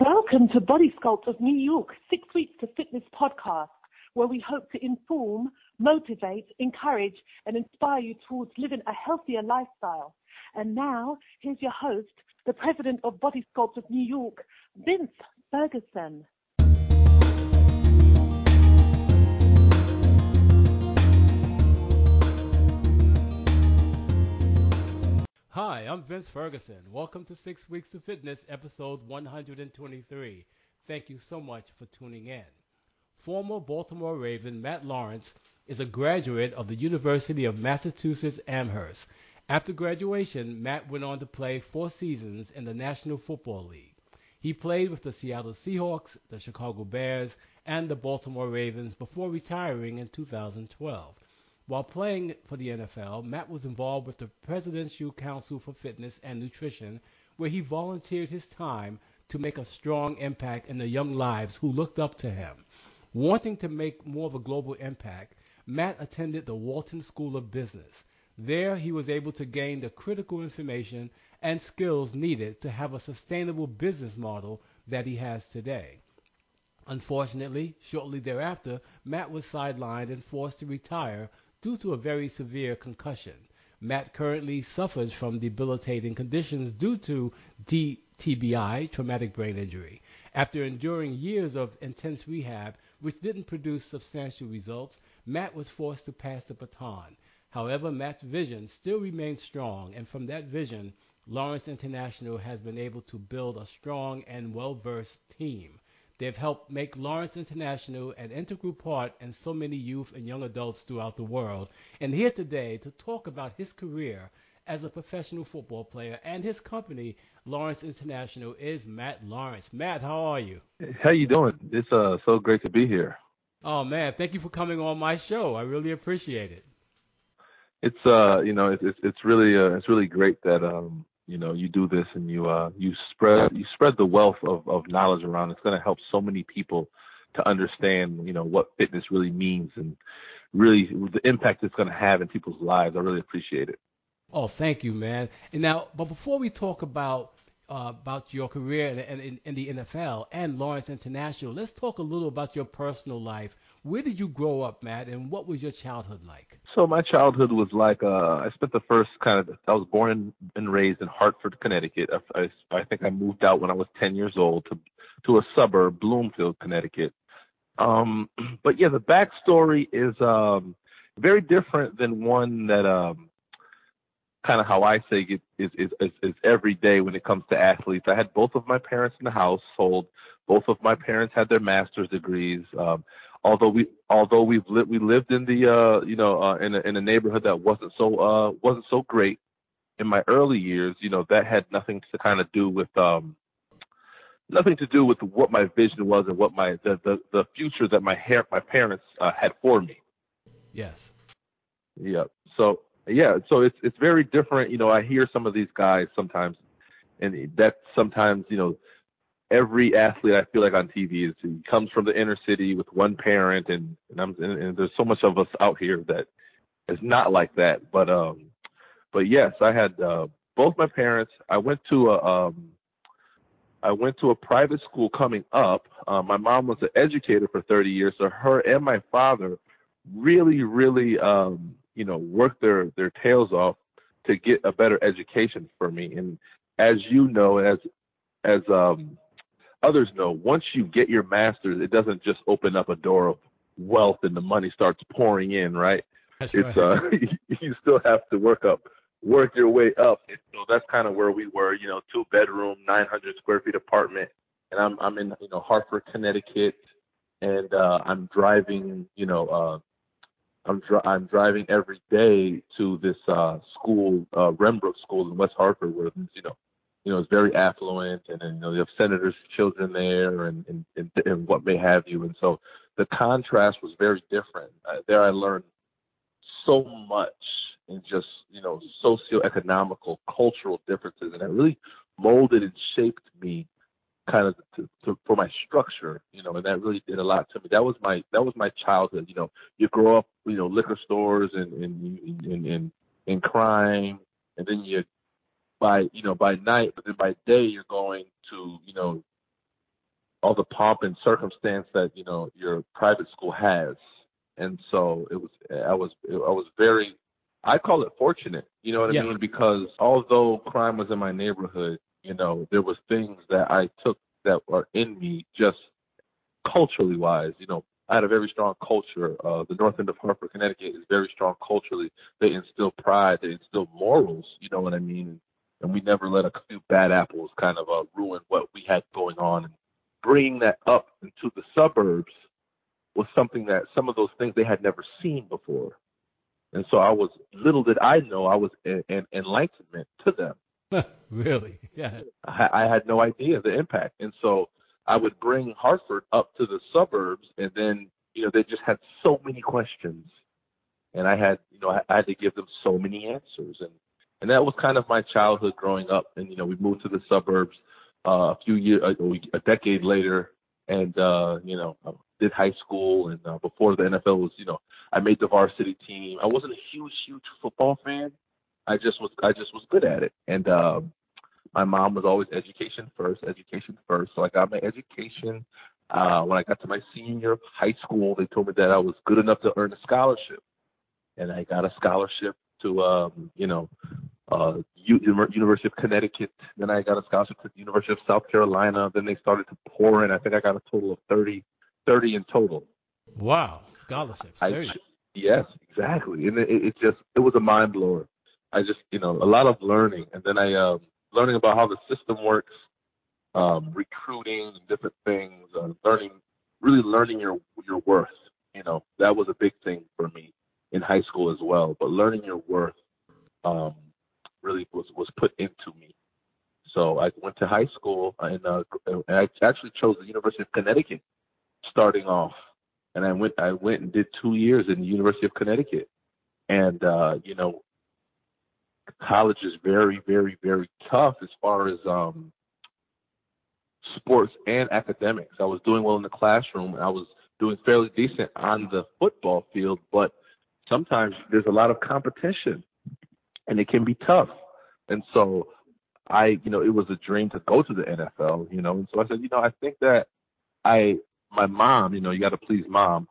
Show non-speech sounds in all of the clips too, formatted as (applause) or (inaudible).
Welcome to Body Sculpt of New York, Six Weeks to Fitness podcast, where we hope to inform, motivate, encourage, and inspire you towards living a healthier lifestyle. And now, here's your host, the president of Body Sculpt of New York, Vince Ferguson. Hi, I'm Vince Ferguson. Welcome to Six Weeks of Fitness, episode 123. Thank you so much for tuning in. Former Baltimore Raven Matt Lawrence is a graduate of the University of Massachusetts Amherst. After graduation, Matt went on to play four seasons in the National Football League. He played with the Seattle Seahawks, the Chicago Bears, and the Baltimore Ravens before retiring in 2012. While playing for the NFL, Matt was involved with the Presidential Council for Fitness and Nutrition, where he volunteered his time to make a strong impact in the young lives who looked up to him. Wanting to make more of a global impact, Matt attended the Wharton School of Business. There, he was able to gain the critical information and skills needed to have a sustainable business model that he has today. Unfortunately, shortly thereafter, Matt was sidelined and forced to retire due to a very severe concussion. Matt currently suffers from debilitating conditions due to TBI, traumatic brain injury. After enduring years of intense rehab, which didn't produce substantial results, Matt was forced to pass the baton. However, Matt's vision still remains strong, and from that vision, Lawrence International has been able to build a strong and well versed team. They've helped make Lawrence International an integral part in so many youth and young adults throughout the world. And here today to talk about his career as a professional football player and his company, Lawrence International, is Matt Lawrence. Matt, how are you? How you doing? It's uh so great to be here. Oh man, thank you for coming on my show. I really appreciate it. It's uh you know it's it's, it's really uh, it's really great that um you know you do this and you uh you spread you spread the wealth of of knowledge around it's going to help so many people to understand you know what fitness really means and really the impact it's going to have in people's lives i really appreciate it oh thank you man and now but before we talk about uh, about your career in, in, in the NFL and Lawrence International. Let's talk a little about your personal life. Where did you grow up, Matt, and what was your childhood like? So my childhood was like uh, I spent the first kind of I was born and raised in Hartford, Connecticut. I, I, I think I moved out when I was 10 years old to to a suburb, Bloomfield, Connecticut. Um, (clears throat) but yeah, the backstory is um, very different than one that um, kind of how I say it is, is, is, is every day when it comes to athletes. I had both of my parents in the household. Both of my parents had their master's degrees. Um, although we, although we've lived, we lived in the, uh, you know, uh, in a, in a neighborhood that wasn't so, uh, wasn't so great in my early years, you know, that had nothing to kind of do with, um, nothing to do with what my vision was and what my, the, the, the future that my hair, my parents, uh, had for me. Yes. Yeah. So yeah, so it's it's very different. You know, I hear some of these guys sometimes, and that sometimes you know every athlete I feel like on TV is comes from the inner city with one parent, and and, I'm, and, and there's so much of us out here that is not like that. But um, but yes, I had uh, both my parents. I went to a um, I went to a private school coming up. Uh, my mom was an educator for 30 years, so her and my father really, really um, you know, work their their tails off to get a better education for me. And as you know, as as um, others know, once you get your master's, it doesn't just open up a door of wealth and the money starts pouring in, right? That's it's right. uh, (laughs) you still have to work up, work your way up. And so that's kind of where we were, you know, two bedroom, 900 square feet apartment, and I'm I'm in you know Hartford, Connecticut, and uh, I'm driving, you know, uh, I'm dri- I'm driving every day to this uh school, uh Renbrook School in West Hartford, where you know, you know, it's very affluent, and, and you know, you have senators' children there, and, and and and what may have you, and so the contrast was very different. Uh, there, I learned so much in just you know socioeconomical, cultural differences, and it really molded and shaped me kind of to, to, for my structure, you know, and that really did a lot to me. That was my that was my childhood. You know, you grow up, you know, liquor stores and and and and, and crime, and then you by you know by night, but then by day you're going to you know all the pomp and circumstance that you know your private school has, and so it was I was I was very I call it fortunate, you know what. I mean? Because although crime was in my neighborhood, you know, there was things that I took that were in me just culturally wise. You know, I had a very strong culture. Uh, the north end of Hartford, Connecticut is very strong culturally. They instill pride, they instill morals, you know what I mean? And we never let a few bad apples kind of uh, ruin what we had going on. And bringing that up into the suburbs was something that some of those things they had never seen before. And so I was, little did I know, I was an, an enlightenment to them. (laughs) really? Yeah. I, I had no idea the impact. And so I would bring Hartford up to the suburbs, and then you know they just had so many questions, and I had you know I, I had to give them so many answers, and and that was kind of my childhood growing up. And you know we moved to the suburbs uh, a few years, a, a decade later, and uh, you know I did high school, and uh, before the NFL was you know I made the varsity team. I wasn't a huge huge football fan. I just was I just was good at it, and um, my mom was always education first, education first. So I got my education. Uh, when I got to my senior year of high school, they told me that I was good enough to earn a scholarship, and I got a scholarship to, um, you know, uh, U- University of Connecticut. Then I got a scholarship to the University of South Carolina. Then they started to pour in. I think I got a total of 30, 30 in total. Wow. Scholarships. I, There you- yes, exactly. And it, it just, it was a mind blower. I just, you know, a lot of learning. And then I, um, learning about how the system works, um, recruiting and different things, uh, learning, really learning your, your worth. You know, that was a big thing for me in high school as well, but learning your worth, um, really was, was put into me. So I went to high school and, uh, and I actually chose the University of Connecticut starting off. And I went, I went and did two years in the University of Connecticut. And, uh, you know, college is very, very, very tough as far as um, sports and academics. I was doing well in the classroom. I was doing fairly decent on the football field, but sometimes there's a lot of competition, and it can be tough. And so, I, you know, it was a dream to go to the NFL. You know, and so I said, you know, I think that I, my mom, you know, you got to please mom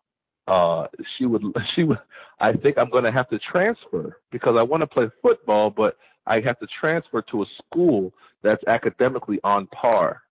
uh she would (laughs) she would I think I'm going to have to transfer because I want to play football but I have to transfer to a school that's academically on par.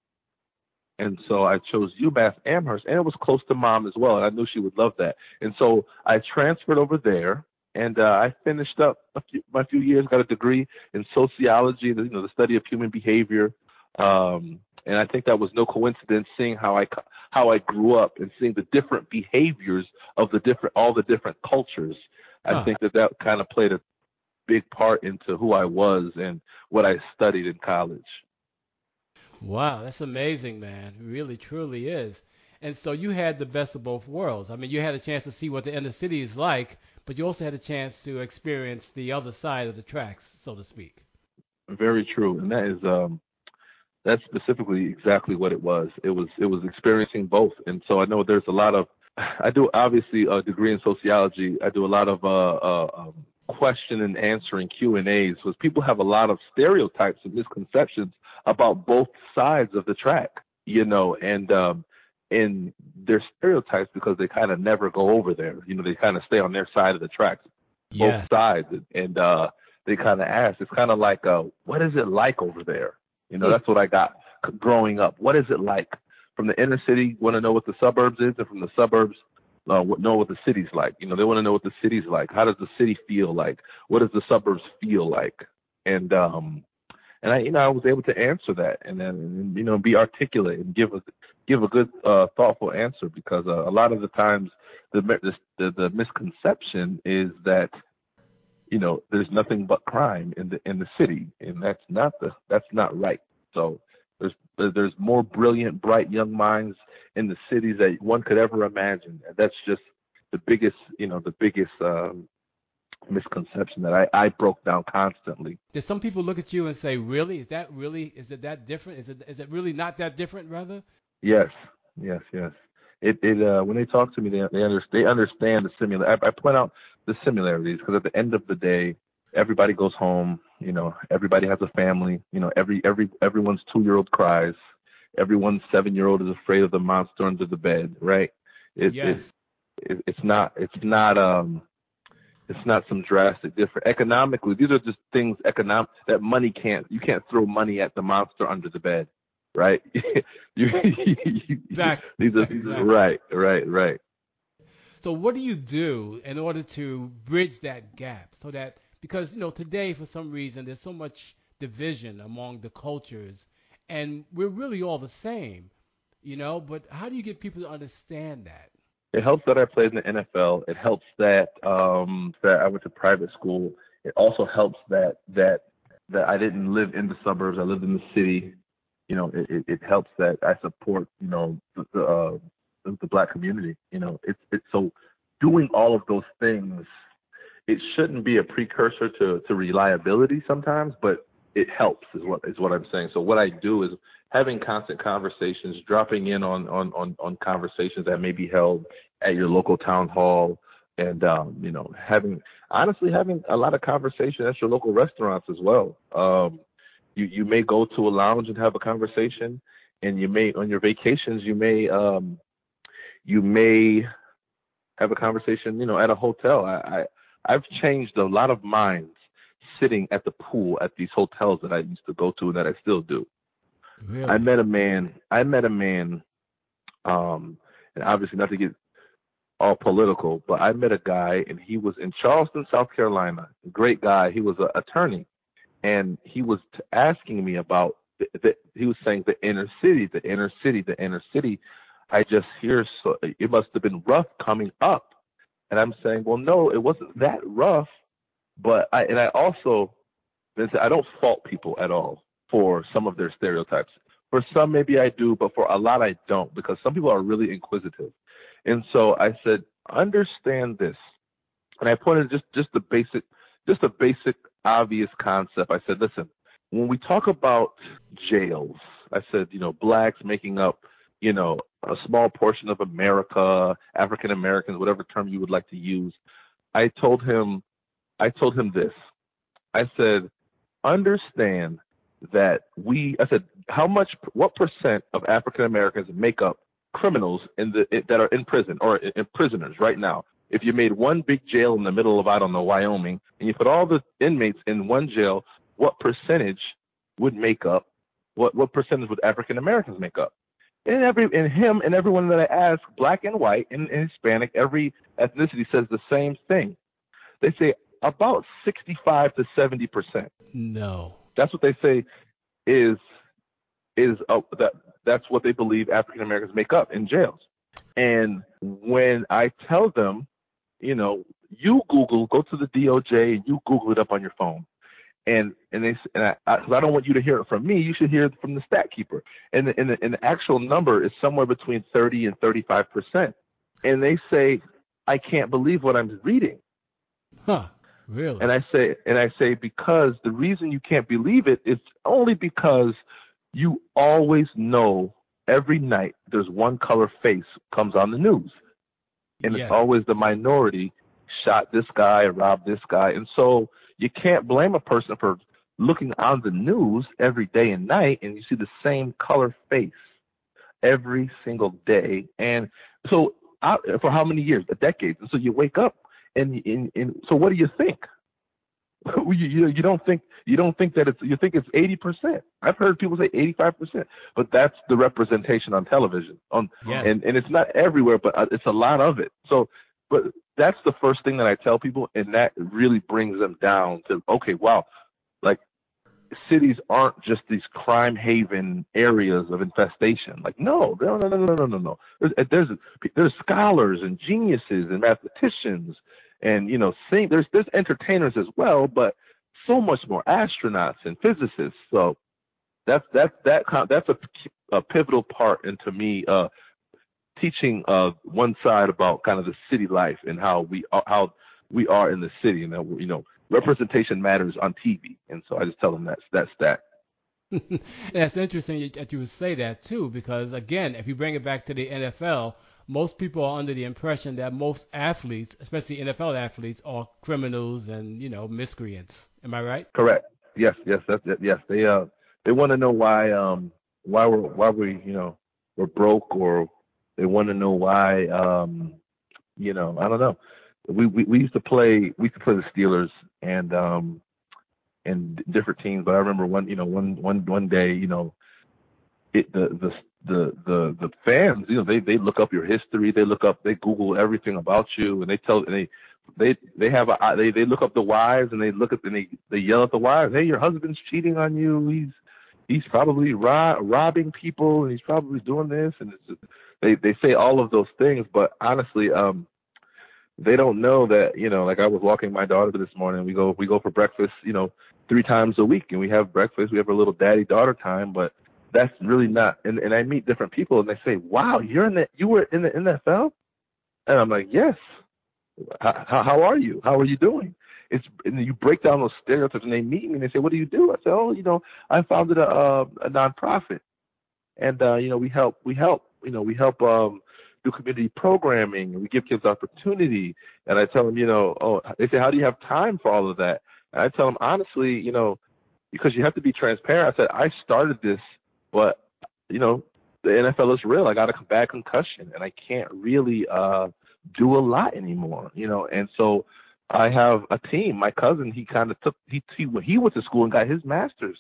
And so I chose UMass Amherst and it was close to mom as well and I knew she would love that. And so I transferred over there and uh, I finished up a few, my few years got a degree in sociology, you know, the study of human behavior. Um and I think that was no coincidence seeing how I how I grew up and seeing the different behaviors of the different all the different cultures. I Huh. think that that kind of played a big part into who I was and what I studied in college. Wow, that's amazing, man. It really, truly is. And so you had the best of both worlds. I mean, you had a chance to see what the inner city is like, but you also had a chance to experience the other side of the tracks, so to speak. Very true, and that is um, that's specifically exactly what it was. It was it was experiencing both, and so I know there's a lot of. I do obviously a degree in sociology. I do a lot of uh, uh, um, question and answering Q and A's because people have a lot of stereotypes and misconceptions about both sides of the track, you know, and um, and they're stereotypes because they kind of never go over there. You know, they kind of stay on their side of the tracks Yeah. both sides and, uh they kind of ask. It's kind of like uh what is it like over there? You know Hmm. that's what i got growing up. What is it like? From the inner city want to know what the suburbs is and from the suburbs uh know what the city's like. You know they want to know what the city's like. How does the city feel like? What does the suburbs feel like? And um and i you know i was able to answer that and then you know be articulate and give a give a good uh thoughtful answer because uh, a lot of the times the, the the misconception is that you know there's nothing but crime in the in the city and that's not the that's not right. So there's there's more brilliant bright young minds in the cities that one could ever imagine. And that's just the biggest you know the biggest um misconception that I, I broke down constantly Did some people look at you and say, "Really? Is that really? Is it that different? Is it is it really not that different, rather?" Yes, yes, yes. It it uh when they talk to me, they they understand they understand the similar. I, I point out the similarities because at the end of the day, everybody goes home. You know, everybody has a family. You know, every every everyone's two year old cries, everyone's seven year old is afraid of the monster under the bed, right? It, yes. It, it, it's not. It's not. Um, it's not some drastic difference economically. These are just things economic that money can't. You can't throw money at the monster under the bed, right? (laughs) you, exactly. These are, exactly. right, right, right. So what do you do in order to bridge that gap so that because you know today for some reason there's so much division among the cultures and we're really all the same, you know, but how do you get people to understand that? It helps that I played in the NFL. It helps that um that I went to private school. It also helps that that that I didn't live in the suburbs. I lived in the city. You know, it, it, it helps that I support, you know, the the, uh, the black community. You know, it's it's so doing all of those things. It shouldn't be a precursor to to reliability sometimes, but it helps is what is what I'm saying. So what I do is having constant conversations, dropping in on on on, on conversations that may be held at your local town hall, and um, you know having honestly having a lot of conversation at your local restaurants as well. Um, you you may go to a lounge and have a conversation, and you may on your vacations you may um, you may have a conversation you know at a hotel. I, I I've changed a lot of minds sitting at the pool at these hotels that I used to go to and that I still do. Really? I met a man. I met a man, um, and obviously not to get all political, but I met a guy and he was in Charleston, South Carolina. Great guy. He was an attorney, and he was t- asking me about. The, the, he was saying the inner city, the inner city, the inner city. I just hear so it must have been rough coming up, and I'm saying, well, no, it wasn't that rough but I and I also I don't fault people at all for some of their stereotypes. For some maybe I do, but for a lot I don't because some people are really inquisitive. And so I said, understand this. And I pointed just just the basic just a basic obvious concept. I said, listen, when we talk about jails, I said, you know, blacks making up, you know, a small portion of America, African Americans, whatever term you would like to use. I told him I told him this. I said, understand that we, I said, how much, what percent of African Americans make up criminals in the that are in prison or in prisoners right now? If you made one big jail in the middle of I don't know Wyoming and you put all the inmates in one jail, what percentage would make up? What what percentage would African Americans make up? And every and him and everyone that I ask, black and white and, and Hispanic, every ethnicity says the same thing. They say about 65 to 70 percent. No, that's what they say is is uh, that that's what they believe African Americans make up in jails. And when I tell them, you know, you Google, go to the DOJ, and you Google it up on your phone, and and they and I, I, I don't want you to hear it from me. You should hear it from the stat keeper. And the, and the, and the actual number is somewhere between 30 and 35 percent. And they say, I can't believe what I'm reading. Huh. Really? And I say, and I say, because the reason you can't believe it is only because you always know every night there's one color face comes on the news, and yeah. it's always the minority shot this guy, robbed this guy, and so you can't blame a person for looking on the news every day and night, and you see the same color face every single day, and so uh, for how many years? A decade. And so you wake up and, and, and so what do you think? (laughs) you, you you don't think you don't think that it's you think it's eighty percent. I've heard people say eighty five percent, but that's the representation on television. On yes. and and it's not everywhere, but uh, it's a lot of it. So, but that's the first thing that I tell people, and that really brings them down to okay, wow, like cities aren't just these crime haven areas of infestation. Like no, no, no, no, no, no, no, no. There's there's there's scholars and geniuses and mathematicians and you know, sing. There's there's entertainers as well, but so much more astronauts and physicists. So that's that's that kind that's a, a pivotal part into me uh, teaching uh, one side about kind of the city life and how we are, how we are in the city, and that you know representation matters on TV. And so I just tell them that's that's that. (laughs) that's interesting that you would say that too, because again, if you bring it back to the NFL, most people are under the impression that most athletes, especially NFL athletes, are criminals and you know miscreants. Am I right? Correct. Yes, yes, that's it. Yes, they uh they want to know why um why we're why we you know we're broke or they want to know why um you know I don't know. We, we we used to play we used to play the Steelers and um and different teams, but I remember one you know one one one day you know it the the the the the fans you know they they look up your history they look up they Google everything about you and they tell and they they they have a they they look up the wives and they look at and they they yell at the wives hey your husband's cheating on you. He's he's probably ro- robbing people and he's probably doing this and it's just, they they say all of those things but honestly um they don't know that you know like i was walking my daughter this morning we go we go for breakfast you know three times a week and we have breakfast we have a little daddy daughter time but that's really not and, and i meet different people and they say wow you're in the you were in the nfl and i'm like yes. How, how are you? How are you doing? It's and you break down those stereotypes and they meet me and they say what do you do? I say oh you know i founded a a, a nonprofit and uh you know we help we help you know we help um do community programming. And we give kids opportunity. And I tell them, you know, oh they say, How do you have time for all of that? And I tell them honestly, you know, because you have to be transparent. I said, I started this but you know, the NFL is real. I got a bad concussion and I can't really uh do a lot anymore, you know, and so I have a team. My cousin, he kind of took he he he went to school and got his master's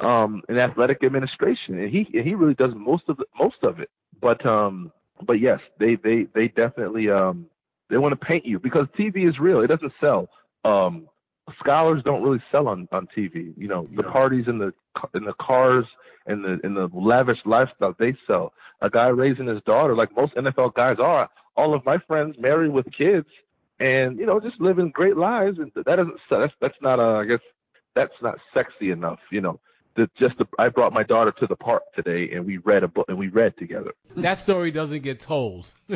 um in athletic administration and he and he really does most of the, most of it. But um but yes, they they they definitely um they want to paint you because TV is real. It doesn't sell. Um, scholars don't really sell on on TV. You know, the parties and the in the cars and the in the lavish lifestyle they sell. A guy raising his daughter, like most NFL guys are. All of my friends married with kids, and you know, just living great lives. And that doesn't that's that's not a I guess that's not sexy enough. You know, the, just the, I brought my daughter to the park today and we read a book and we read together. That story doesn't get told. (laughs)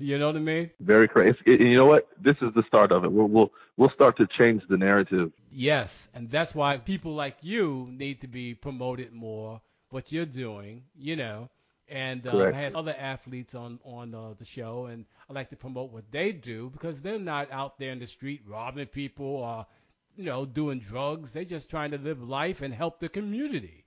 you know what I mean? Very crazy. It, you know what? This is the start of it. We'll, we'll we'll start to change the narrative. Yes, and that's why people like you need to be promoted more. What you're doing, you know, and uh, I have other athletes on on uh, the show, and I like to promote what they do because they're not out there in the street robbing people or you know, doing drugs. They're just trying to live life and help the community.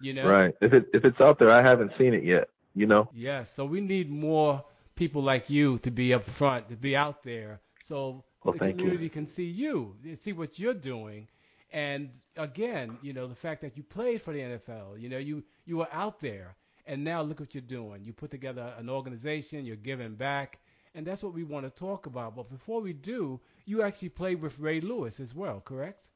You know. Right. If it if it's out there, I haven't seen it yet. You know. Yes. So we need more people like you to be up front, to be out there, so well, the community you. can see you, see what you're doing. And again, you know, the fact that you played for the NFL, you know, you you were out there, and now look what you're doing. You put together an organization, you're giving back, and that's what we want to talk about. But before we do, you actually played with Ray Lewis as well, correct?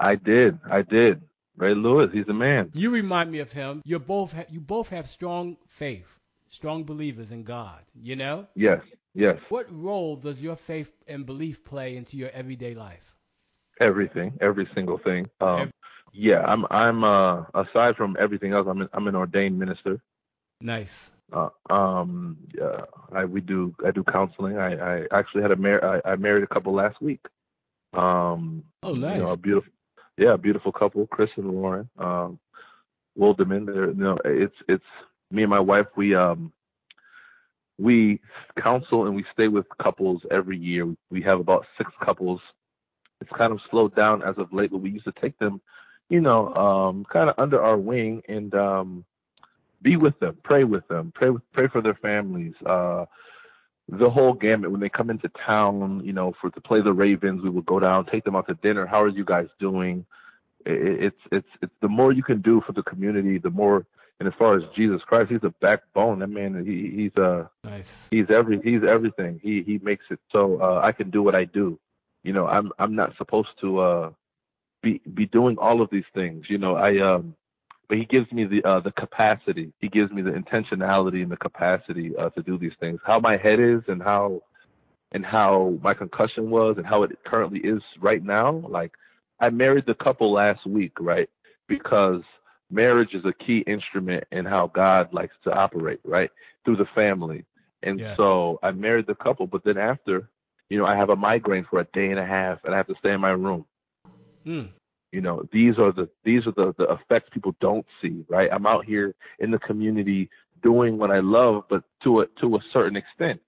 I did. I did. Ray Lewis, he's a man. You remind me of him. You both ha- you both have strong faith, strong believers in God. You know? Yes. Yes. What role does your faith and belief play into your everyday life? Everything, every single thing. Um, yeah, I'm. I'm. Uh, aside from everything else, I'm. An, I'm an ordained minister. Nice. Uh, um, yeah, I we do I do counseling. I, I actually had a mar- I, I married a couple last week. Um, oh, nice. You know, a beautiful, yeah, a beautiful couple, Chris and Lauren. Um, Wilderman. They're, you know, it's it's me and my wife. We um we counsel and we stay with couples every year. We have about six couples. It's kind of slowed down as of late, but we used to take them, you know, um, kind of under our wing and um be with them, pray with them, pray with, pray for their families. Uh, the whole gamut. When they come into town, you know, for to play the Ravens, we would go down, take them out to dinner. How are you guys doing? It, it's it's it's the more you can do for the community, the more. And as far as Jesus Christ, he's a backbone. That man, he, he's uh nice. He's every he's everything. He he makes it so uh, I can do what I do. You know, I'm I'm not supposed to uh be be doing all of these things. You know, I um but he gives me the uh, the capacity. He gives me the intentionality and the capacity uh, to do these things. How my head is and how and how my concussion was and how it currently is right now. Like I married the couple last week, right? Because marriage is a key instrument in how God likes to operate, right? Through the family. And yeah. so I married the couple, but then after, you know, I have a migraine for a day and a half and I have to stay in my room. Mm. You know, these are the these are the, the effects people don't see, right? I'm out here in the community doing what I love, but to a to a certain extent.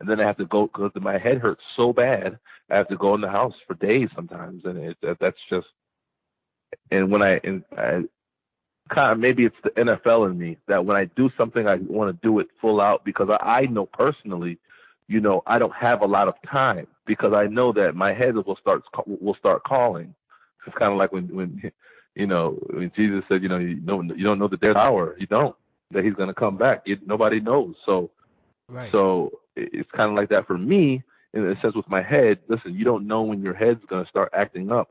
And then I have to go because my head hurts so bad. I have to go in the house for days sometimes, and it, that's just. And when I and I, kind of maybe it's the NFL in me that when I do something, I want to do it full out because I, I know personally, you know, I don't have a lot of time because I know that my head will start will start calling. It's kind of like when when you know when Jesus said, you know, you don't you don't know the dead hour. You don't that he's going to come back. It, nobody knows. So Right. so it's kind of like that for me in a sense with my head. Listen, you don't know when your head's going to start acting up.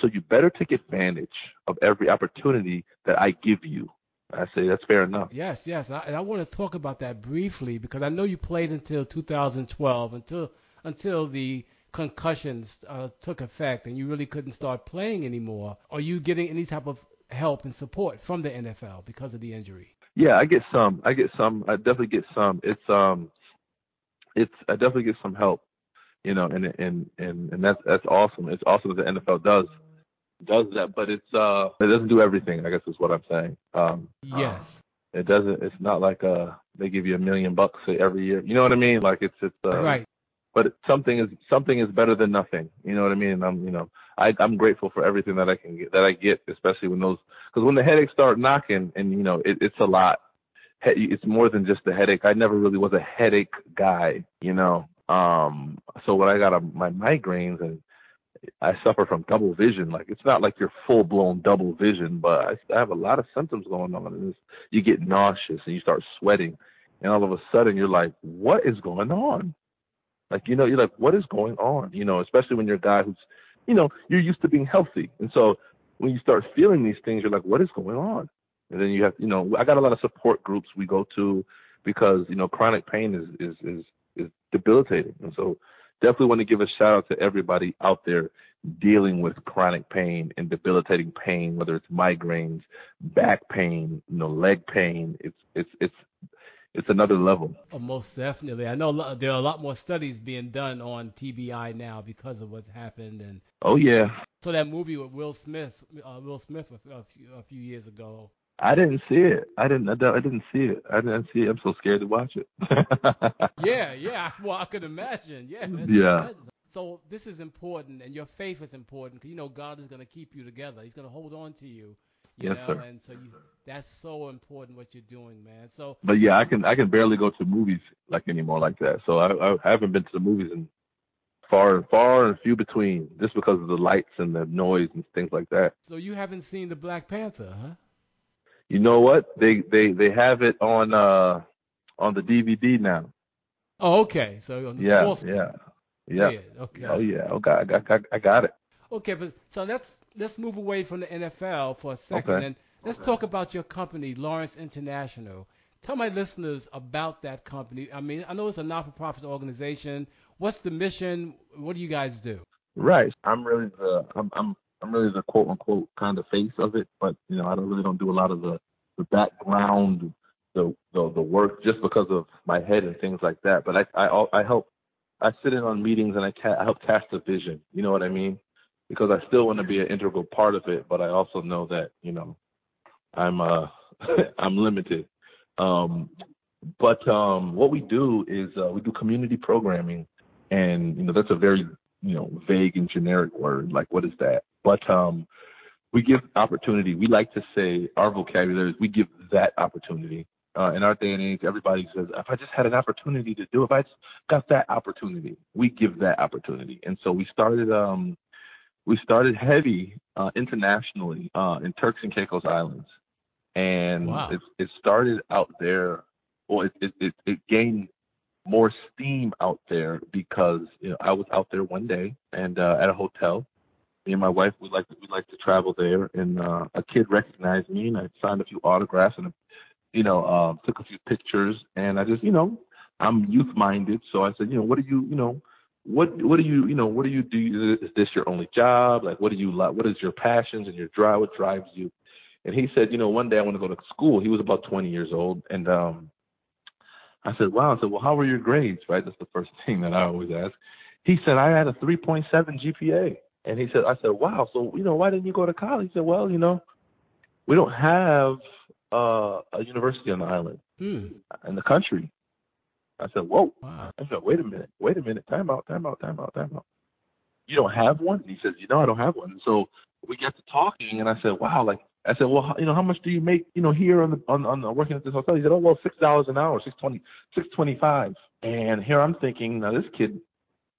So you better take advantage of every opportunity that I give you. I say that's fair enough. Yes, yes. I, and I want to talk about that briefly because I know you played until 2012, until until the concussions uh, took effect and you really couldn't start playing anymore. Are you getting any type of help and support from the NFL because of the injury? Yeah, I get some. I get some. I definitely get some. It's um, it's I definitely get some help. You know, and and and and that's that's awesome. It's awesome that the NFL does does that, but it's uh, it doesn't do everything. I guess is what I'm saying. Um, Yes. it doesn't. It's not like uh, they give you a million bucks every year. You know what I mean? Like it's it's uh, right. but something is something is better than nothing. You know what I mean? And I'm you know I I'm grateful for everything that I can get that I get, especially when those because when the headaches start knocking and you know it, it's a lot. It's more than just the headache. I never really was a headache guy, you know. Um, so when I got a, my migraines and I suffer from double vision, like it's not like you're full blown double vision, but I, I have a lot of symptoms going on. And you get nauseous and you start sweating, and all of a sudden you're like, what is going on? Like you know, you're like, what is going on? You know, especially when you're a guy who's, you know, you're used to being healthy, and so when you start feeling these things, you're like, what is going on? And then you have, you know, I got a lot of support groups we go to because you know chronic pain is is is is debilitating, and so definitely want to give a shout out to everybody out there dealing with chronic pain and debilitating pain, whether it's migraines, back pain, you know, leg pain. It's it's it's it's another level. Oh, most definitely. I know there are a lot more studies being done on TBI now because of what's happened. And Oh yeah, so that movie with Will Smith, uh, Will Smith a, a, few, a few years ago. I didn't see it. I didn't. I didn't see it. I didn't see it. I'm so scared to watch it. (laughs) Yeah, yeah. Well, I could imagine. Yeah. Yeah. So this is important, and your faith is important because you know God is going to keep you together. He's going to hold on to you. You Yes, know, sir. and so you that's so important what you're doing, man. So But yeah, I can I can barely go to movies like anymore like that. So I, I haven't been to the movies in far and far and few between, just because of the lights and the noise and things like that. so you haven't seen the Black Panther, huh? You know what? They they they have it on uh on the DVD now. Oh, okay. So on the Yeah, yeah, yeah. did. Okay. Oh yeah. God, I got I got it. Okay, but so let's let's move away from the NFL for a second Okay. and let's talk about your company, Lawrence International. Tell my listeners about that company. I mean, I know it's a not-for-profit organization. What's the mission? What do you guys do? Right. I'm really the I'm I'm I'm really the quote unquote kind of face of it, but you know I don't really don't do a lot of the the background, the the the work just because of my head and things like that. But I I I help I sit in on meetings and I ca- I help cast a vision. You know what I mean? Because I still want to be an integral part of it, but I also know that you know I'm uh (laughs) I'm limited. Um, but um, what we do is uh, we do community programming, and you know that's a very you know vague and generic word. Like what is that? But um, we give opportunity. We like to say our vocabulary is we give that opportunity. Uh, in our day and age, everybody says, if I just had an opportunity to do, if I just got that opportunity, we give that opportunity. And so we started, um, we started heavy uh, internationally uh, in Turks and Caicos Islands, and Wow. it, it started out there. Well, it, it, it, it gained more steam out there because you know I was out there one day and uh, at a hotel. Me and my wife we like we like to travel there, and uh, a kid recognized me, and I signed a few autographs and you know um, took a few pictures, and I just you know I'm youth minded, so I said you know what do you you know what what do you you know what do you do? Is this your only job? Like what do you like? What is your passions and your drive? What drives you? And he said you know one day i want to go to school. He was about 20 years old. And um i said wow. I said well how were your grades? Right? That's the first (laughs) thing that i always ask. He said i had a 3.7 gpa and he said i said wow so you know why didn't you go to college he said well you know we don't have uh a university on the island Hmm. in the country i said whoa Wow. I said, wait a minute, wait a minute, time out, time out, time out, time out. You don't have one? And he says, you know, I don't have one. So we got to talking, and I said, wow, like I said, well, you know, how much do you make, you know, here on the on on working at this hotel? He said, oh, well, six dollars an hour, six twenty, six twenty five. And here I'm thinking, now this kid,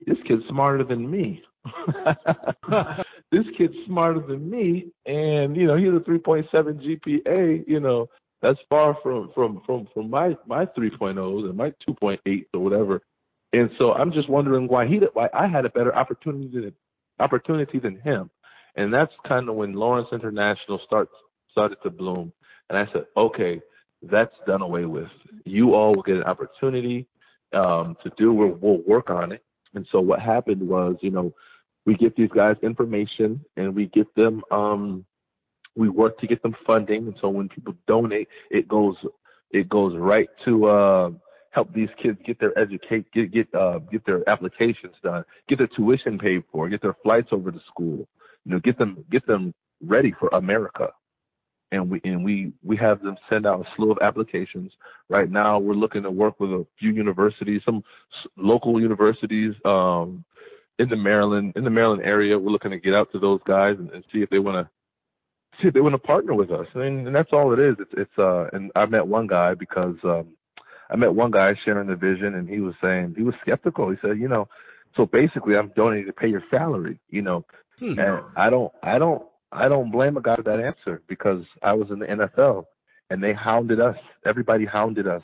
this kid's smarter than me. (laughs) this kid's smarter than me, and you know, he he's a 3.7 GPA. You know, that's far from from from from my my 3.0s and my 2.8 or whatever. And so I'm just wondering why he why I had a better opportunity than opportunity than him. And that's kind of when Lawrence International starts started to bloom. And I said, okay, that's done away with. You all will get an opportunity um, to do. We'll, we'll work on it. And so what happened was, you know, we get these guys information and we get them. Um, we work to get them funding. And so when people donate, it goes it goes right to uh, help these kids get their educate get get uh, get their applications done, get their tuition paid for, get their flights over to school, you know, get them get them ready for America. And we and we we have them send out a slew of applications. Right now, we're looking to work with a few universities, some local universities um, in the Maryland in the Maryland area. We're looking to get out to those guys and, and see if they want to see if they want to partner with us. I mean, and that's all it is. It's it's uh, and I met one guy because um, I met one guy sharing the vision, and he was saying he was skeptical. He said, you know, so basically, I'm donating to pay your salary, you know, hmm. and I don't, I don't, I don't blame a guy for that answer because I was in the NFL and they hounded us. Everybody hounded us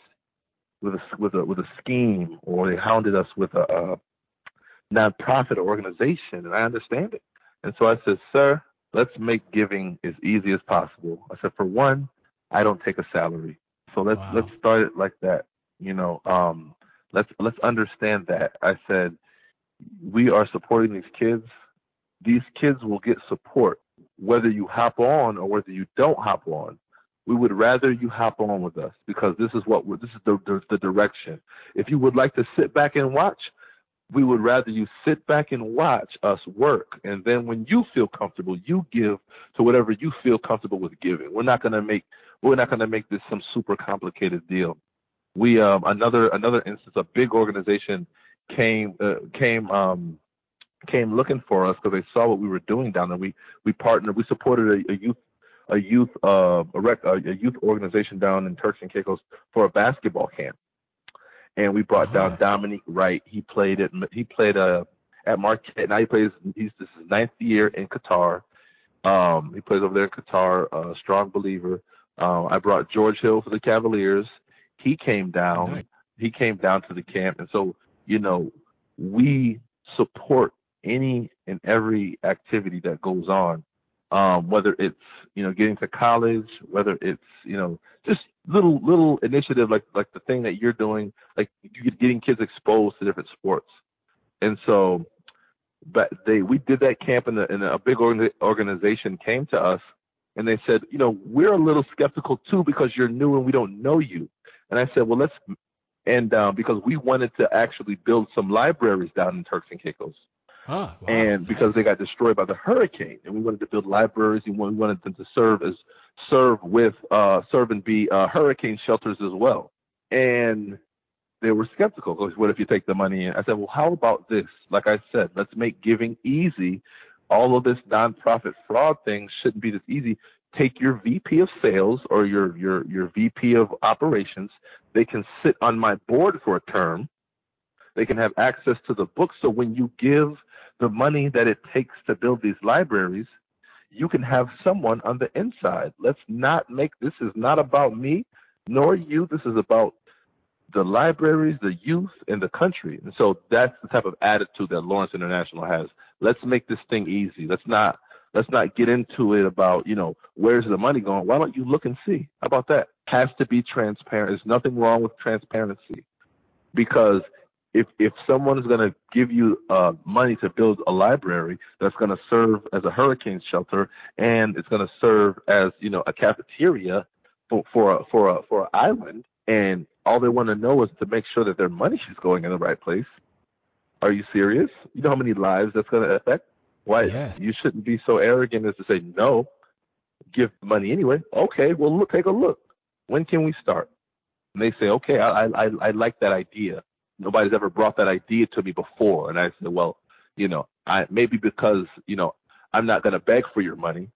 with a with a with a scheme, or they hounded us with a, a nonprofit organization, and I understand it. And so I said, sir, let's make giving as easy as possible. I said, for one, I don't take a salary, so let's wow. let's start it like that. You know, um, let's let's understand that. I said we are supporting these kids. These kids will get support whether you hop on or whether you don't hop on. We would rather you hop on with us because this is what this is the, the, the direction. If you would like to sit back and watch, we would rather you sit back and watch us work. And then when you feel comfortable, you give to whatever you feel comfortable with giving. We're not going to make we're not going to make this some super complicated deal we um another another instance a big organization came uh, came um came looking for us because they saw what we were doing down there we we partnered we supported a, a youth a youth uh a, rec, a, youth organization down in Turks and Caicos for a basketball camp and we brought down uh-huh. Dominique Wright. He played it he played uh at Marquette. Now he plays he's this is ninth year in Qatar. Um he plays over there in Qatar a uh, strong believer. Um I brought George Hill for the Cavaliers. He came down. He came down to the camp, and so you know we support any and every activity that goes on, um, whether it's you know getting to college, whether it's you know just little little initiative like like the thing that you're doing, like getting kids exposed to different sports, and so. But they, we did that camp, and, the, and a big organization came to us, and they said, you know, we're a little skeptical too because you're new and we don't know you. And I said, well, let's, and uh, because we wanted to actually build some libraries down in Turks and Caicos. Wow, and because they got destroyed by the hurricane, and we wanted to build libraries, and we wanted them to serve as serve with uh, serve and be uh, hurricane shelters as well. And they were skeptical. What if you take the money? And I said, well, how about this? Like I said, let's make giving easy. All of this nonprofit fraud thing shouldn't be this easy take your VP of sales or your, your, your VP of operations. They can sit on my board for a term. They can have access to the books. So when you give the money that it takes to build these libraries, you can have someone on the inside. Let's not make this is not about me nor you. This is about the libraries, the youth, and the country. And so that's the type of attitude that Lawrence International has. Let's make this thing easy. Let's not Let's not get into it about, you know, where's the money going? Why don't you look and see? How about that? Has to be transparent. There's nothing wrong with transparency because if if someone is going to give you uh, money to build a library that's going to serve as a hurricane shelter and it's going to serve as you know a cafeteria for for a, for a, for an island, and all they want to know is to make sure that their money is going in the right place. Are you serious? You know how many lives that's going to affect? Why yes. you shouldn't be so arrogant as to say no, give money anyway. Okay, well look, take a look. When can we start? And they say, okay, I I I like that idea. Nobody's ever brought that idea to me before, and I said, well, you know, I maybe because you know I'm not going to beg for your money,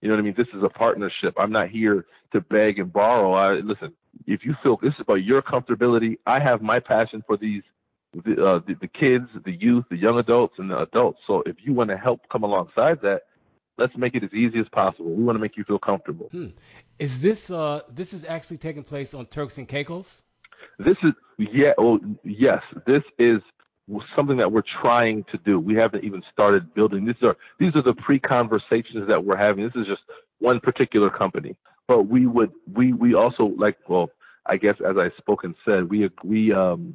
You know what I mean? This is a partnership. I'm not here to beg and borrow. I listen. If you feel this is about your comfortability, I have my passion for these the, uh, the the kids, the youth, the young adults, and the adults. So if you want to help come alongside that, let's make it as easy as possible. We want to make you feel comfortable. Hmm. Is this uh this is actually taking place on Turks and Caicos? This is yeah. Oh yes, this is something that we're trying to do. We haven't even started building. These are these are the pre-conversations that we're having. This is just one particular company, but we would we we also like well, I guess as I spoke and said, we we um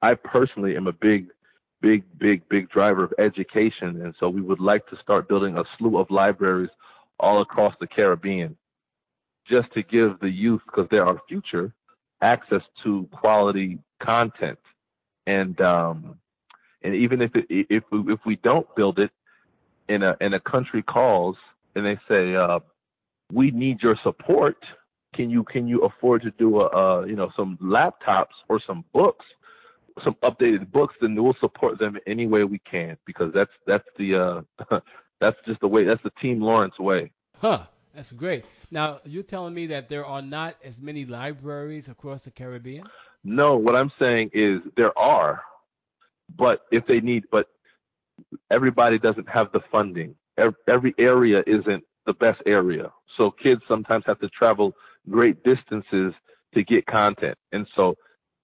I personally am a big big big big driver of education, and so we would like to start building a slew of libraries all across the Caribbean, just to give the youth because they're our future access to quality content and um and even if it, if we, if we don't build it in a in a country calls and they say uh, we need your support, can you can you afford to do a uh, you know some laptops or some books, some updated books? Then we'll support them any way we can because that's that's the uh, (laughs) that's just the way that's the Team Lawrence way. Huh. That's great. Now you're telling me that there are not as many libraries across the Caribbean. No, what I'm saying is there are, but if they need, but everybody doesn't have the funding. Every area isn't the best area. So kids sometimes have to travel great distances to get content. And so,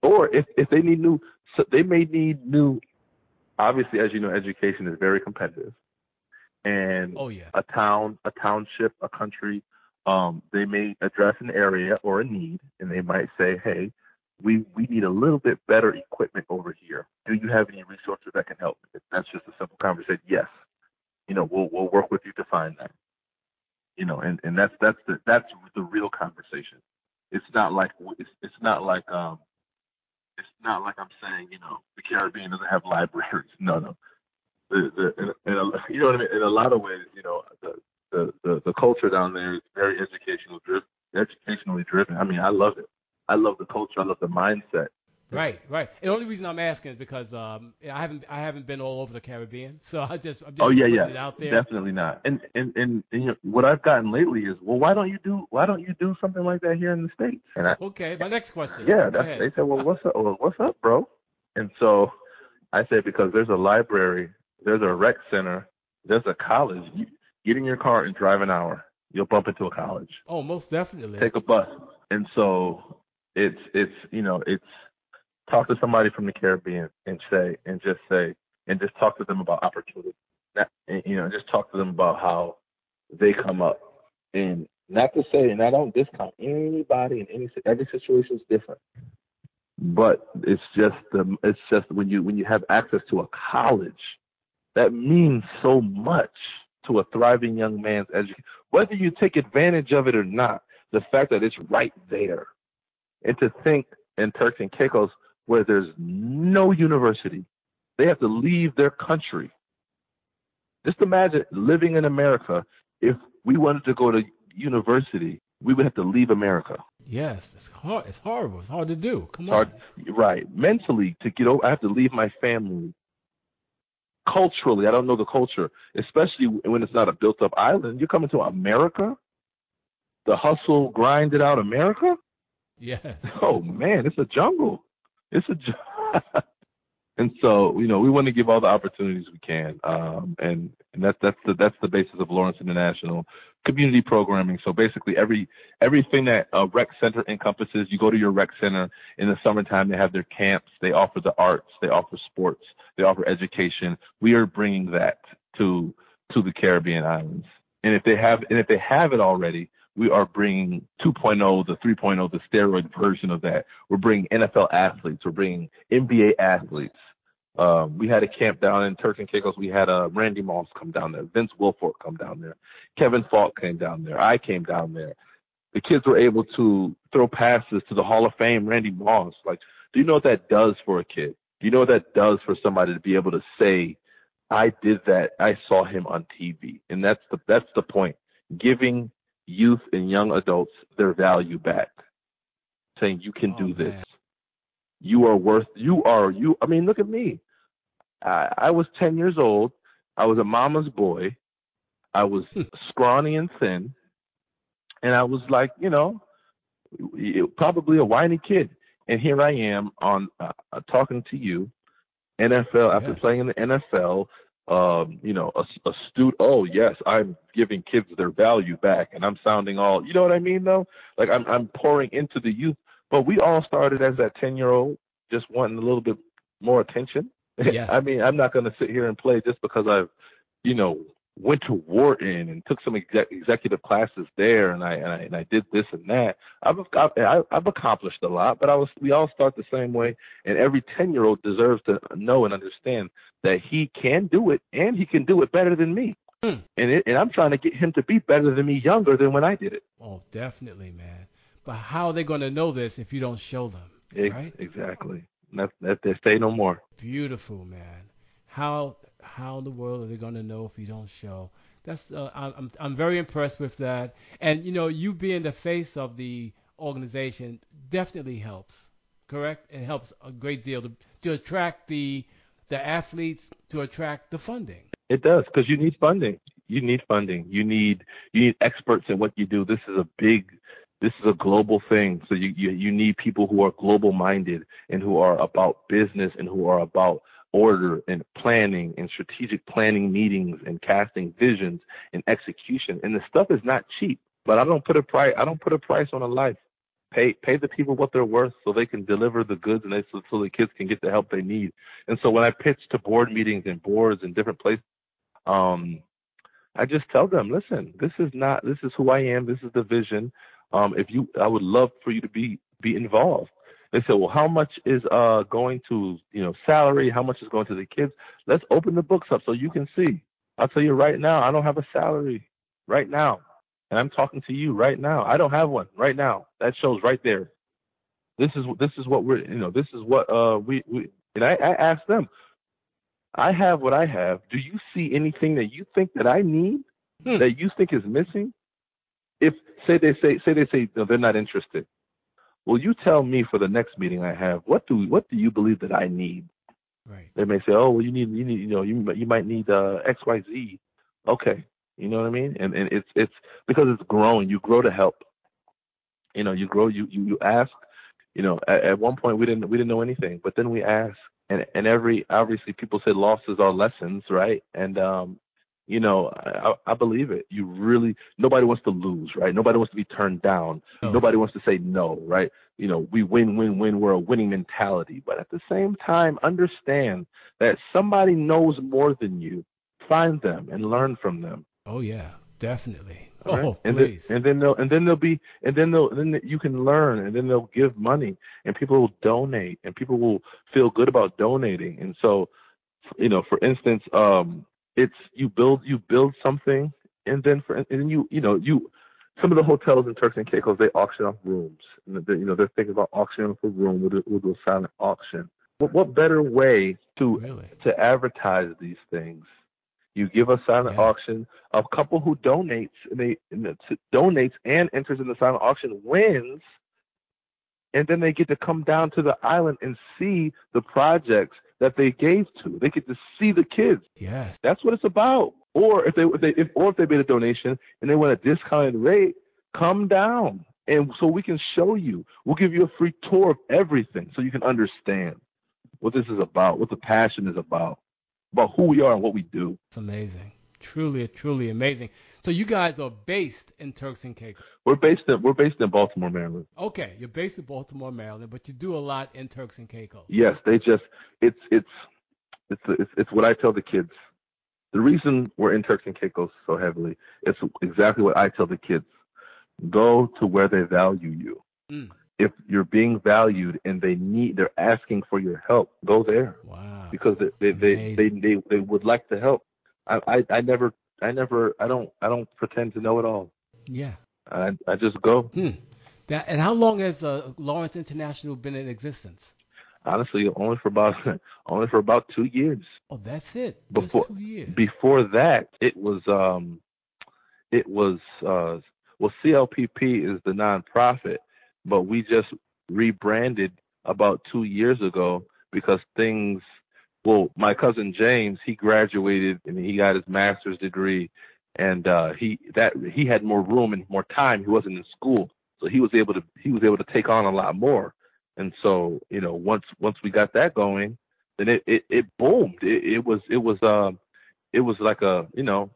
or if, if they need new, so they may need new, obviously, as you know, education is very competitive. And oh, yeah. a town, a township, a country, um, they may address an area or a need and they might say, hey, we we need a little bit better equipment over here. Do you have any resources that can help? If that's just a simple conversation. Yes. You know, we'll we'll work with you to find that. You know, and and that's that's the that's the real conversation. It's not like it's it's not like um it's not like I'm saying you know the Caribbean doesn't have (laughs) libraries. No, no. The the in, in a, (laughs) you know what I mean. In a lot of ways, you know, the the the, the culture down there is very educational driven, educationally driven. I mean, I love it. I love the culture. I love the mindset. Right, right. And the only reason I'm asking is because um, I haven't I haven't been all over the Caribbean, (laughs) so I just I'm just oh yeah yeah it out there. definitely not. And and, and and you know, what I've gotten lately is well why don't you do why don't you do something like that here in the states? And I, okay, my next question. Yeah, they said well what's up well, what's up bro? And so I said because there's a library, there's a rec center, there's a college. You, get in your car and drive an hour. You'll bump into a college. Oh, most definitely. Take a bus. And so it's it's you know it's talk to somebody from the Caribbean and say and just say and just talk to them about opportunity. Not, and, you know, just talk to them about how they come up. And not to say, and I don't discount anybody in any every situation is different. But it's just the it's just when you when you have access to a college, that means so much to a thriving young man's education. Whether you take advantage of it or not, the fact that it's right there and to think in Turks and Caicos, where there's no university, they have to leave their country. Just imagine living in America. If we wanted to go to university, we would have to leave America. Yes, it's hard. It's horrible. It's hard to do. Come on. Hard, right. Mentally, to get over, I have to leave my family. Culturally, I don't know the culture, especially when it's not a built-up island. You're coming to America, the hustle, grind it out America. Yes. Oh man, it's a jungle. It's a jungle. (laughs) and so you know we want to give all the opportunities we can, um, and and that's that's the that's the basis of Lawrence International community programming. So basically, every everything that a rec center encompasses, you go to your rec center in the summertime. They have their camps. They offer the arts. They offer sports. They offer education. We are bringing that to to the Caribbean islands. And if they have and if they have it already, we are bringing 2.0, the 3.0, the steroid version of that. We're bringing NFL athletes. We're bringing NBA athletes. Um, we had a camp down in Turks and Caicos. We had uh, Randy Moss come down there. Vince Wilfork come down there. Kevin Faulk came down there. I came down there. The kids were able to throw passes to the Hall of Fame Randy Moss. Like, do you know what that does for a kid? Do you know what that does for somebody to be able to say, I did that. I saw him on TV. And that's the, that's the point. Giving youth and young adults their value back, saying you can oh, do this. Man. You are worth. You are you. I mean, look at me. I, I was ten years old. I was a mama's boy. I was scrawny and thin. and I was like, you know, probably a whiny kid. And here I am on uh, uh talking to you, NFL after Yes. playing in the NFL. Um, you know, a, astute. Oh yes, I'm giving kids their value back, and I'm sounding all. You know what I mean, though? Like I'm I'm pouring into the youth. But we all started as that ten year old, just wanting a little bit more attention. (laughs) Yeah. I mean, I'm not going to sit here and play just because I've, you know, went to Wharton and took some exec- executive classes there, and I, and I and I did this and that. I've I've, I've accomplished a lot, but I was we all start the same way, and every ten year old deserves to know and understand that he can do it, and he can do it better than me. Hmm. And it, and I'm trying to get him to be better than me, younger than when I did it. Oh, definitely, man. But how are they going to know this if you don't show them? Right? Exactly. That that they say no more. Beautiful, man. How how in the world are they going to know if you don't show? That's uh, I'm I'm- very impressed with that. And you know, you being the face of the organization definitely helps. Correct? It helps a great deal to to attract the the athletes, to attract the funding. It does because you need funding. You need funding. You need you need experts in what you do. This is a big, this is a global thing. So you you, you need people who are global minded and who are about business and who are about order and planning and strategic planning meetings and casting visions and execution. And the stuff is not cheap. But I don't put a price. I don't put a price on a life. Pay pay the people what they're worth so they can deliver the goods and they, so, so the kids can get the help they need. And so when I pitch to board meetings and boards in different places um, I just tell them, listen, this is not, this is who I am. This is the vision. Um, if you, I would love for you to be, be involved. They said, well, how much is, uh, going to, you know, salary? How much is going to the kids? Let's open the books up so you can see. I'll tell you right now, I don't have a salary right now. And I'm talking to you right now. I don't have one right now. That shows right there. This is, this is what we're, you know, this is what, uh, we, we, and I, I asked them, I have what I have. Do you see anything that you think that I need Hmm. that you think is missing? If say they say say they say no, they're not interested. Well, you tell me for the next meeting I have. What do what do you believe that I need? Right. They may say, oh, well, you need you need you know you might- you might need uh, X Y Z. Okay, you know what I mean? And and it's it's because it's growing. You grow to help. You know, you grow. You you, you ask. You know, at, at one point we didn't we didn't know anything, but then we asked, and and every obviously people say losses are lessons, right? And um, you know, I, I believe it. You really nobody wants to lose, right? Nobody wants to be turned down. No. Nobody wants to say no, right? You know, we win, win, win. We're a winning mentality, but at the same time, understand that somebody knows more than you. Find them and learn from them. Oh yeah, definitely. all right? Oh, and then, please. and then they'll and then they'll be and then they'll then you can learn and then they'll give money and people will donate and people will feel good about donating and so you know for instance um it's you build you build something and then for and then you you know you some of the hotels in Turks and Caicos they auction off rooms and they're, you know they're thinking about auctioning off a room with a, with a silent auction what what better way to Really? to advertise these things. You give a silent Yeah. auction. A couple who donates and they and the- donates and enters in the silent auction wins, and then they get to come down to the island and see the projects that they gave to. They get to see the kids. Yes. That's what it's about. Or if they, if they if, or if they made a donation and they want a discounted rate, come down and so we can show you. We'll give you a free tour of everything so you can understand what this is about, what the passion is about, about who we are and what we do. It's amazing. Truly, truly amazing. So you guys are based in Turks and Caicos. We're based in we're based in Baltimore, Maryland. Okay, you're based in Baltimore, Maryland, but you do a lot in Turks and Caicos. Yes, they just it's it's it's it's, it's what I tell the kids. The reason we're in Turks and Caicos so heavily is exactly what I tell the kids. Go to where they value you. Mm. If you're being valued and they need they're asking for your help, go there. Wow. because they they they, they, they, they would like to help. I, I I never I never I don't I don't pretend to know it all. Yeah. I I just go. Hmm. That, and how long has uh, Lawrence International been in existence? Honestly, only for about (laughs) only for about two years. Oh, that's it. Before- Just two years. Before that, it was um, it was uh, well CLPP is the nonprofit, but we just rebranded about two years ago because things. Well, my cousin James, he graduated and he got his master's degree and uh, he that he had more room and more time. He wasn't in school, so he was able to he was able to take on a lot more. And so you know once once we got that going, then it it, it boomed. It, it was it was uh, it was like a you know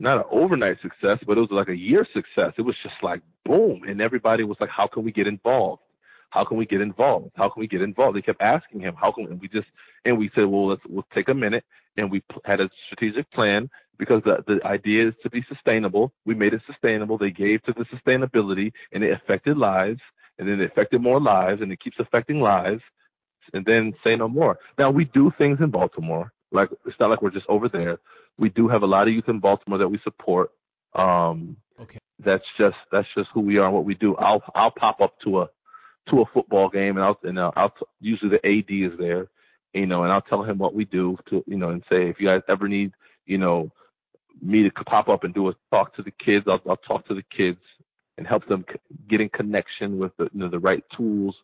not an overnight success, but it was like a year success. It was just like boom, and everybody was like, how can we get involved? How can we get involved? How can we get involved? They kept asking him, how can we, and we just, and we said, well, let's, we'll take a minute. And we had a strategic plan because the, the idea is to be sustainable. We made it sustainable. They gave to the sustainability and it affected lives and then it affected more lives and it keeps affecting lives and then say no more. Now we do things in Baltimore. Like it's not like we're just over there. We do have a lot of youth in Baltimore that we support. Um, okay. That's just that's just who we are and what we do. I'll I'll pop up to a to a football game, and I'll and I'll, I'll usually the AD is there, you know, and I'll tell him what we do to you know, and say if you guys ever need you know me to pop up and do a talk to the kids, I'll I'll talk to the kids and help them get in connection with the you know the right tools.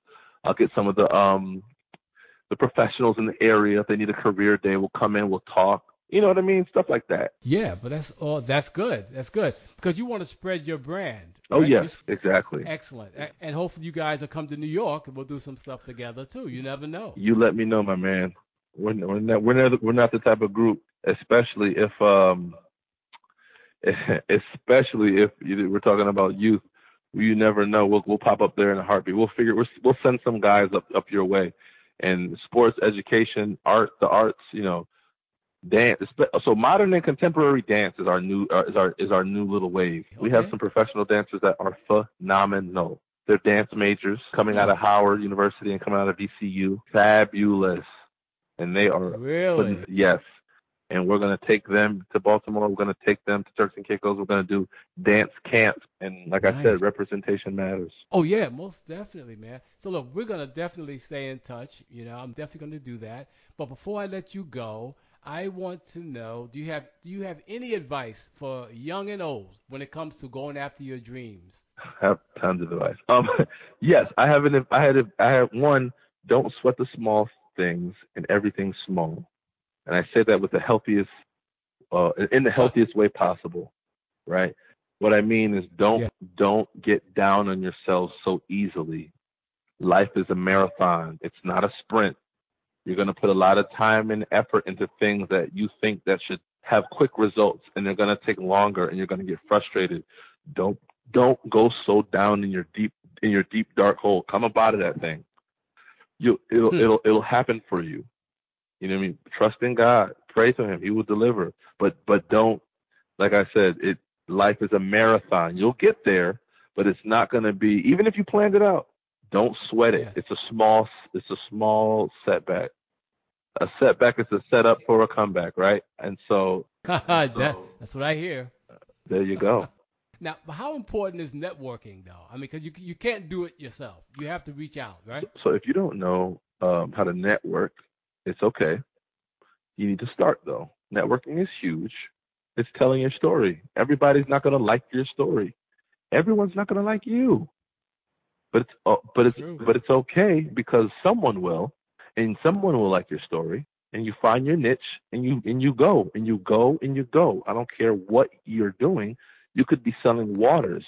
I'll get some of the um the professionals in the area if they need a career day. We'll come in, we'll talk. You know what I mean? Stuff like that. Yeah, but that's all. That's good. That's good because you want to spread your brand. Oh right? yes, exactly. Excellent. And hopefully you guys will come to New York and we'll do some stuff together too. You never know. You let me know, my man. We're we're not we're not, we're not the type of group, especially if um, (laughs) especially if we're talking about youth. You never know. We'll we'll pop up there in a heartbeat. We'll figure. We'll we'll send some guys up up your way. And sports education, art, the arts, you know, dance. So modern and contemporary dance is our new uh, is our is our new little wave. Okay. We have some professional dancers that are phenomenal. They're dance majors coming out of Howard University and coming out of VCU. Fabulous, and they are really yes. And we're gonna take them to Baltimore. We're gonna take them to Turks and Caicos. We're gonna do dance camps, and like nice. I said, representation matters. Oh yeah, most definitely, man. So look, we're gonna definitely stay in touch. You know, I'm definitely gonna do that. But before I let you go, I want to know do you have do you have any advice for young and old when it comes to going after your dreams? I have tons of advice. Um, (laughs) yes, I have an I had a, I have one. Don't sweat the small things and everything small, and I say that with the healthiest, uh, in the healthiest way possible, right? What I mean is don't yeah. don't get down on yourselves so easily. Life is a marathon. It's not a sprint. You're going to put a lot of time and effort into things that you think that should have quick results and they're going to take longer and you're going to get frustrated. Don't don't go so down in your deep in your deep dark hole. Come up out of that thing. You it'll hmm. it'll it'll happen for you. You know what I mean? Trust in God. Pray to him. He will deliver. But but don't like I said, it life is a marathon. You'll get there, but it's not going to be even if you planned it out. Don't sweat it. It's a small it's a small setback. A setback is a setup for a comeback, right? And so, (laughs) that, that's what I hear. There you go. (laughs) now, how important is networking, though? I mean, because you you can't do it yourself. You have to reach out, right? So if you don't know um, how to network, it's okay. You need to start though. Networking is huge. It's telling your story. Everybody's not going to like your story. Everyone's not going to like you but it's uh, but it's True. but it's okay because someone will, and someone will like your story, and you find your niche, and you and you go and you go and you go. I don't care what you're doing. You could be selling waters.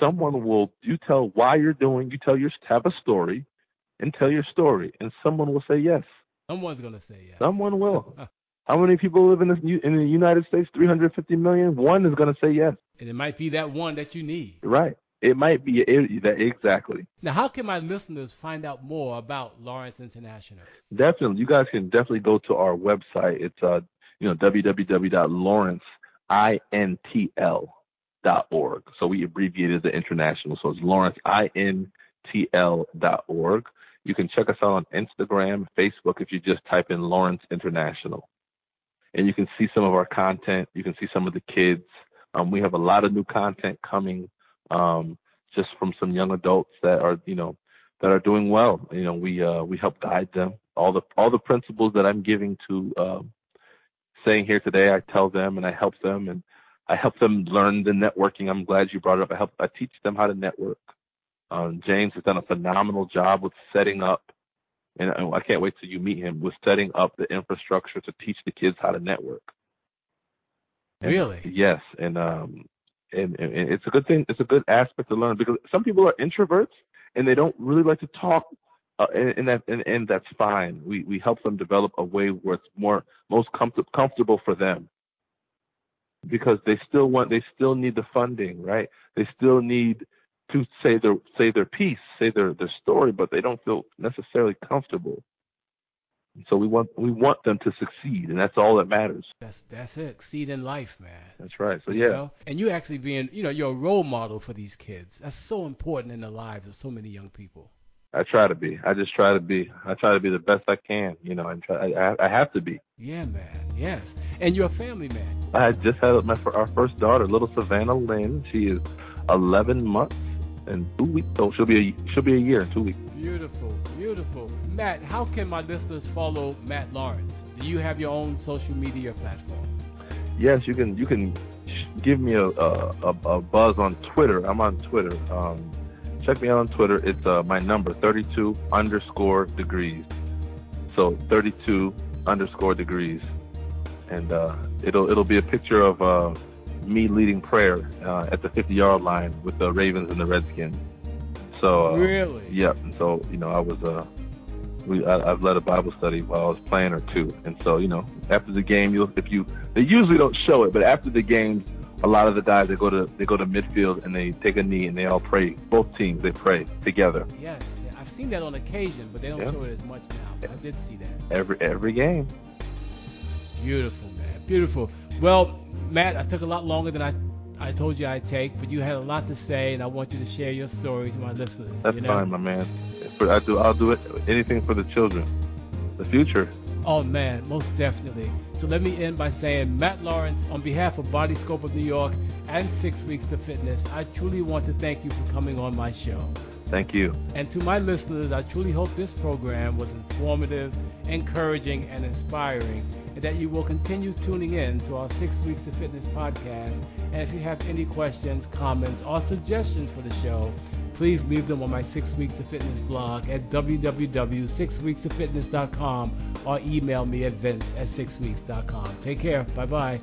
Someone will you tell why you're doing. You tell your have a story, and tell your story, and someone will say yes. Someone's gonna say yes. Someone will. (laughs) How many people live in this in the United States? 350 million. One is going to say yes. And it might be that one that you need. Right. It might be it, that exactly. Now, how can my listeners find out more about Lawrence International? Definitely, you guys can definitely go to our website. It's uh, you know, www.lawrenceintl.org. So we abbreviated the international, so it's lawrenceintl.org. You can check us out on Instagram, Facebook, if you just type in Lawrence International, and you can see some of our content. You can see some of the kids. Um, we have a lot of new content coming um, just from some young adults that are, you know, that are doing well. You know, we uh, we help guide them. All the all the principles that I'm giving to um, saying here today, I tell them and I help them and I help them learn the networking. I'm glad you brought it up. I help I teach them how to network. Um, James has done a phenomenal job with setting up, and I can't wait till you meet him with setting up the infrastructure to teach the kids how to network. And, really? Yes, and um, and, and it's a good thing. It's a good aspect to learn because some people are introverts and they don't really like to talk. Uh, and, and that and, and that's fine. We we help them develop a way where it's more most comfort, comfortable for them because they still want they still need the funding, right? They still need to say their say their piece, say their their story, but they don't feel necessarily comfortable. So we want we want them to succeed, and that's all that matters. That's that's it. Succeed in life, man. That's right. So You yeah, know? And you actually being, you know, you're a role model for these kids. That's so important in the lives of so many young people. I try to be. I just try to be. I try to be the best I can, you know, and try, I, I have to be. Yeah, man. Yes. And you're a family man. I just had my our first daughter, little Savannah Lynn. She is 11 months and two weeks. Oh, she'll be a, she'll be a year in two weeks. Beautiful, beautiful. Matt, how can my listeners follow Matt Lawrence? Do you have your own social media platform? Yes, you can. You can give me a a, a buzz on Twitter. I'm on Twitter. Um, check me out on Twitter. It's uh, my number 32 underscore degrees. So 32 underscore degrees, and uh, it'll it'll be a picture of uh, me leading prayer uh, at the 50 yard line with the Ravens and the Redskins. So uh, really, Yep. And so you know I was uh, we I, I've led a Bible study while I was playing or two, and so you know after the game, you if you they usually don't show it, but after the game, a lot of the guys they go to they go to midfield and they take a knee and they all pray. Both teams they pray together yes. Yeah. I've seen that on occasion, but they don't Yeah. show it as much now. But I did see that. every every game. Beautiful, man. Beautiful. Well, Matt, I took a lot longer than I I told you I'd take, but you had a lot to say, and I want you to share your story to my listeners. That's you know? fine, my man. But I do I'll do it anything for the children, the future. Oh man, most definitely. So let me end by saying, Matt Lawrence, on behalf of Body Scope of New York and Six Weeks of Fitness, I truly want to thank you for coming on my show. Thank you. And to my listeners, I truly hope this program was informative, encouraging, and inspiring, and that you will continue tuning in to our Six Weeks of Fitness podcast. And if you have any questions, comments, or suggestions for the show, please leave them on my Six Weeks of Fitness blog at www.sixweeksoffitness.com or email me at vince at sixweeks.com. Take care. Bye bye.